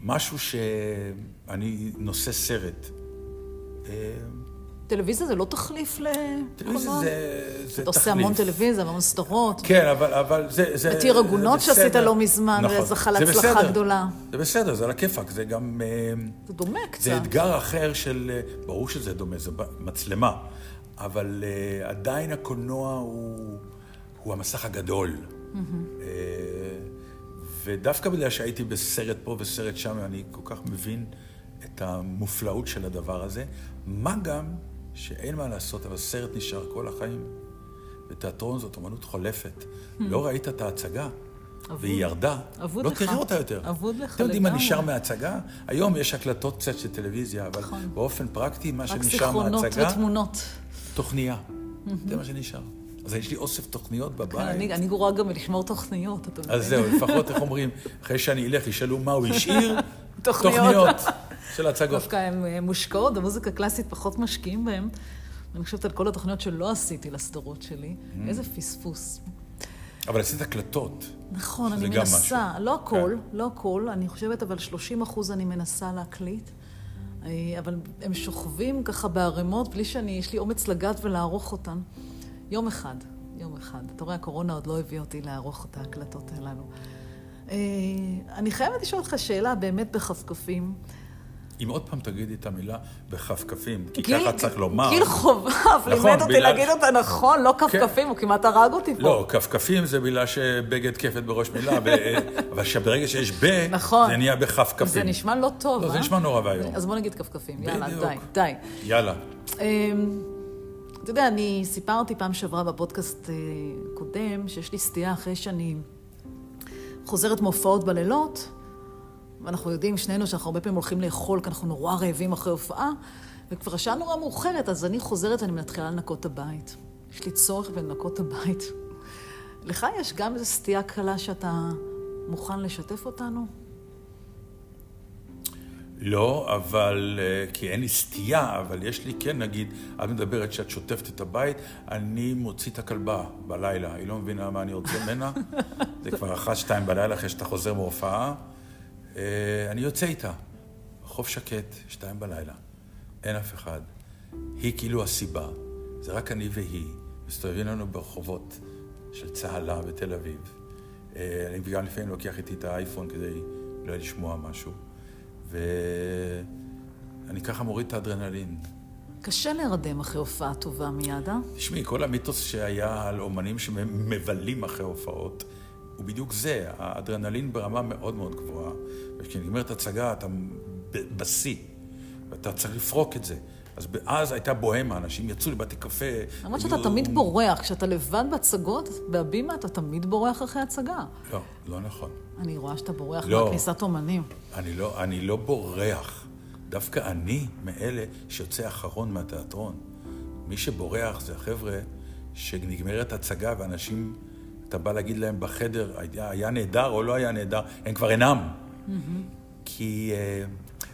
משהו שאני נושא סרט. אה, טלוויזיה זה לא תחליף לקולנוע? זה, זה אתה עושה תחליף. המון טלוויזיה והמון סדרות. כן, אבל, אבל זה... זה ותיר עגונות זה שעשית. לא מזמן, נכון. וזכה להצלחה. גדולה. זה בסדר, זה על הכיפאק, זה גם... אה, זה דומה קצת. זה אתגר אחר של... אה, ברור שזה דומה, זה מצלמה, אבל uh, עדיין הקולנוע הוא, הוא המסך הגדול. Uh, ודווקא בגלל שהייתי בסרט פה וסרט שם, אני כל כך מבין את המופלאות של הדבר הזה. מה גם שאין מה לעשות, אבל סרט נשאר כל החיים. ותיאטרון זאת אמנות חולפת. לא ראית את ההצגה, והיא ירדה. לא לך. תראה אותה יותר. אבוד לך אתם יודעים מה לגמרי. נשאר מההצגה? היום יש הקלטות קצת של טלוויזיה, אבל נכון. באופן פרקטי, מה רק שנשאר זיכרונות מההצגה, ותמונות. תוכנייה. זה מה שנשאר. אז יש לי אוסף תוכניות כן, בבית. אני אני גרועה גם בלשמור תוכניות, אתה מבין? אז זהו, לפחות, איך אומרים, אחרי שאני אלך, ישאלו מה הוא השאיר, (laughs) תוכניות. של הצגות. דווקא הן אה, מושקעות, במוזיקה קלאסית פחות משקיעים בהן. אני חושבת על כל התוכניות שלא עשיתי לסדרות שלי. Mm. איזה פספוס. אבל עשית הקלטות. נכון, אני מנסה. משהו. לא הכל, כן. לא הכל. אני חושבת, אבל 30 אחוז אני מנסה להקליט. אה, אבל הם שוכבים ככה בערימות, בלי שאני, יש לי אומץ לגעת ולערוך אותן. יום אחד, יום אחד. אתה רואה, הקורונה עוד לא הביאה אותי לערוך את ההקלטות הללו. אה, אני חייבת לשאול אותך שאלה באמת בכפכפים. אם עוד פעם תגידי את המילה בכפכפים, כי גיל- ככה צריך לומר. גיל חובב נכון, לימד אותי בגלל- להגיד אותה נכון, לא כפכפים, הוא כמעט הרג אותי פה. לא, כפכפים זה בגלל שבגד כפת בראש מילה, ו- (laughs) אבל שברגע שיש ב, נכון. זה נהיה בכפכפים. זה נשמע לא טוב, לא, אה? זה נשמע נורא ואיום. אז בוא נגיד כפכפים, יאללה. די, די. יאללה. אמ, אתה יודע, אני סיפרתי פעם שעברה בפודקאסט אה, קודם, שיש לי סטייה אחרי שאני חוזרת מהופעות בלילות, ואנחנו יודעים שנינו שאנחנו הרבה פעמים הולכים לאכול, כי אנחנו נורא רעבים אחרי הופעה, וכבר השעה נורא מאוחרת, אז אני חוזרת ואני מתחילה לנקות את הבית. יש לי צורך בלנקות את הבית. לך יש גם איזו סטייה קלה שאתה מוכן לשתף אותנו? לא, אבל, אה, כי אין לי סטייה, אבל יש לי, כן, נגיד, את מדברת שאת שוטפת את הבית, אני מוציא את הכלבה בלילה, היא לא מבינה מה אני רוצה ממנה, זה כבר אחת, שתיים בלילה אחרי שאתה חוזר מהופעה, אני יוצא איתה, חוף שקט, שתיים בלילה, אין אף אחד. היא כאילו הסיבה, זה רק אני והיא, מסתובבים לנו ברחובות של צהלה בתל אביב. אה, אני גם לפעמים לוקח איתי את האייפון כדי לא לשמוע משהו. ואני ככה מוריד את האדרנלין. קשה להירדם אחרי הופעה טובה מיד, אה? תשמעי, כל המיתוס שהיה על אומנים שמבלים אחרי הופעות, הוא בדיוק זה, האדרנלין ברמה מאוד מאוד גבוהה. וכשנגמרת הצגה, אתה בשיא, ואתה צריך לפרוק את זה. אז אז הייתה בוהמה, אנשים יצאו לבתי קפה. למרות שאתה תמיד בורח, כשאתה לבד בהצגות, בהבימה, אתה תמיד בורח אחרי הצגה. לא, לא נכון. אני רואה שאתה בורח לא, מהכניסת אומנים. אני לא, אני לא בורח. דווקא אני מאלה שיוצא אחרון מהתיאטרון. מי שבורח זה החבר'ה שנגמרת הצגה ואנשים, אתה בא להגיד להם בחדר, היה, היה נהדר או לא היה נהדר, הם כבר אינם. Mm-hmm. כי uh,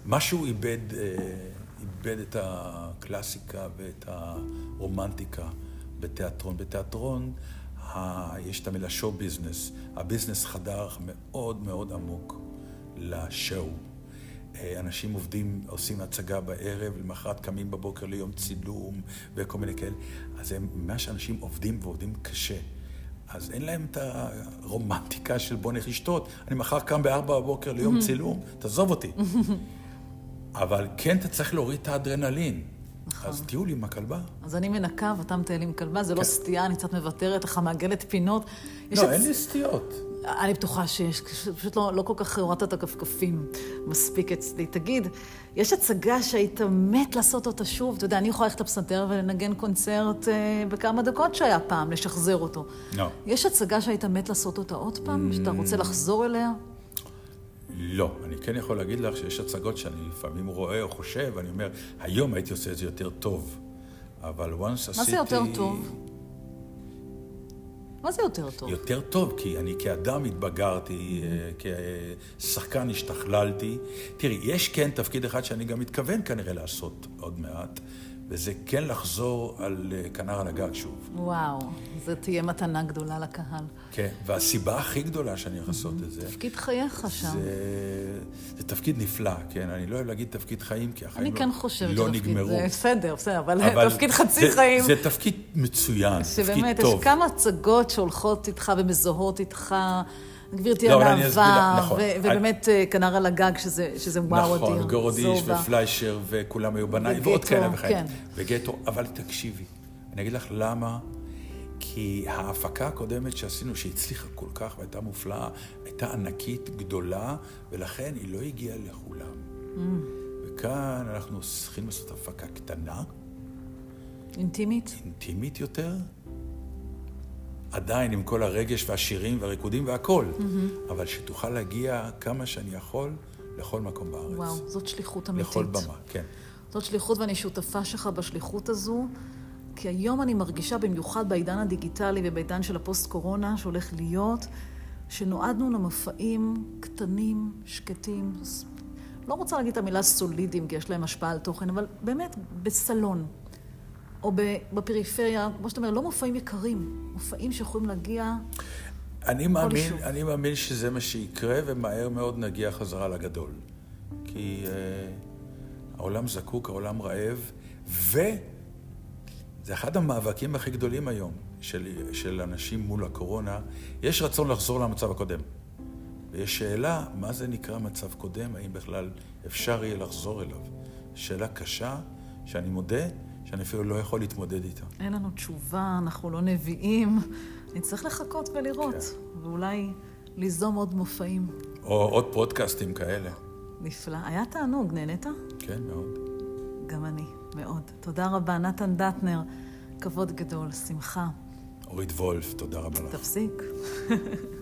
משהו איבד... Uh, איבד את הקלאסיקה ואת הרומנטיקה בתיאטרון. בתיאטרון ה... יש את המילה שואו ביזנס. הביזנס חדר מאוד מאוד עמוק לשואו. אה, אנשים עובדים, עושים הצגה בערב, למחרת קמים בבוקר ליום צילום וכל מיני כאלה. אז הם, מה שאנשים עובדים ועובדים קשה. אז אין להם את הרומנטיקה של בוא נלך לשתות. אני מחר קם בארבע בבוקר ליום צילום, תעזוב אותי. (laughs) אבל כן אתה צריך להוריד את האדרנלין. נכון. אז טיול עם הכלבה. אז אני מנקה ואתה מטייל עם כלבה, זה לא כן. לא סטייה, אני קצת מוותרת לך, מעגלת פינות. לא, אין לי סטיות. אני בטוחה שיש, פשוט לא, לא כל כך הורדת את הכפכפים מספיק אצלי. תגיד, יש הצגה שהיית מת לעשות אותה שוב? אתה יודע, אני יכולה ללכת לפסנתר ולנגן קונצרט אה, בכמה דקות שהיה פעם, לשחזר אותו. לא. יש הצגה שהיית מת לעשות אותה עוד פעם, mm... שאתה רוצה לחזור אליה? לא. אני כן יכול להגיד לך שיש הצגות שאני לפעמים רואה או חושב, ואני אומר, היום הייתי עושה את זה יותר טוב. אבל once עשיתי... מה זה יותר טוב? מה זה יותר טוב? יותר טוב, כי אני כאדם התבגרתי, mm-hmm. כשחקן השתכללתי. תראי, יש כן תפקיד אחד שאני גם מתכוון כנראה לעשות עוד מעט, וזה כן לחזור על אה, כנר על הגג שוב. וואו, זו תהיה מתנה גדולה לקהל. כן, והסיבה הכי גדולה שאני הולך לעשות את זה... תפקיד חייך שם. זה, זה תפקיד נפלא, כן. אני לא אוהב להגיד תפקיד חיים, כי החיים לא, כן לא נגמרו. זה בסדר, בסדר, אבל, אבל תפקיד חצי זה, חיים. זה תפקיד מצוין, תפקיד טוב. שבאמת, יש כמה הצגות שהולכות איתך ומזוהות איתך. גברתי לא, הנאווה, נכון. ובאמת אני... אה, כנר על הגג, שזה, שזה וואו אדיר. נכון, גורודיש ופליישר, וכולם היו בניי, ועוד כאלה וכאלה. כן. וגטו, אבל תקשיבי, אני אגיד לך למה, כי ההפקה הקודמת שעשינו, שהצליחה כל כך והייתה מופלאה, הייתה ענקית, גדולה, ולכן היא לא הגיעה לכולם. Mm. וכאן אנחנו צריכים לעשות הפקה קטנה. אינטימית? אינטימית יותר, עדיין עם כל הרגש והשירים והריקודים והכול, mm-hmm. אבל שתוכל להגיע כמה שאני יכול לכל מקום בארץ. וואו, זאת שליחות אמיתית. לכל במה, כן. זאת שליחות ואני שותפה שלך בשליחות הזו, כי היום אני מרגישה במיוחד בעידן הדיגיטלי ובעידן של הפוסט-קורונה שהולך להיות, שנועדנו למופעים קטנים, שקטים, לא רוצה להגיד את המילה סולידיים, כי יש להם השפעה על תוכן, אבל באמת בסלון, או בפריפריה, כמו שאתה אומר, לא מופעים יקרים, מופעים שיכולים להגיע... אני מאמין, אני מאמין שזה מה שיקרה, ומהר מאוד נגיע חזרה לגדול. כי uh, העולם זקוק, העולם רעב, וזה אחד המאבקים הכי גדולים היום של, של אנשים מול הקורונה. יש רצון לחזור למצב הקודם. ויש שאלה, מה זה נקרא מצב קודם? האם בכלל אפשר יהיה לחזור אליו? שאלה קשה, שאני מודה, שאני אפילו לא יכול להתמודד איתה. אין לנו תשובה, אנחנו לא נביאים. נצטרך לחכות ולראות, כן. ואולי ליזום עוד מופעים. או עוד פודקאסטים כאלה. נפלא. היה תענוג, נהנית? כן, מאוד. גם אני, מאוד. תודה רבה, נתן דטנר. כבוד גדול, שמחה. אורית וולף, תודה רבה לך. תפסיק. (laughs)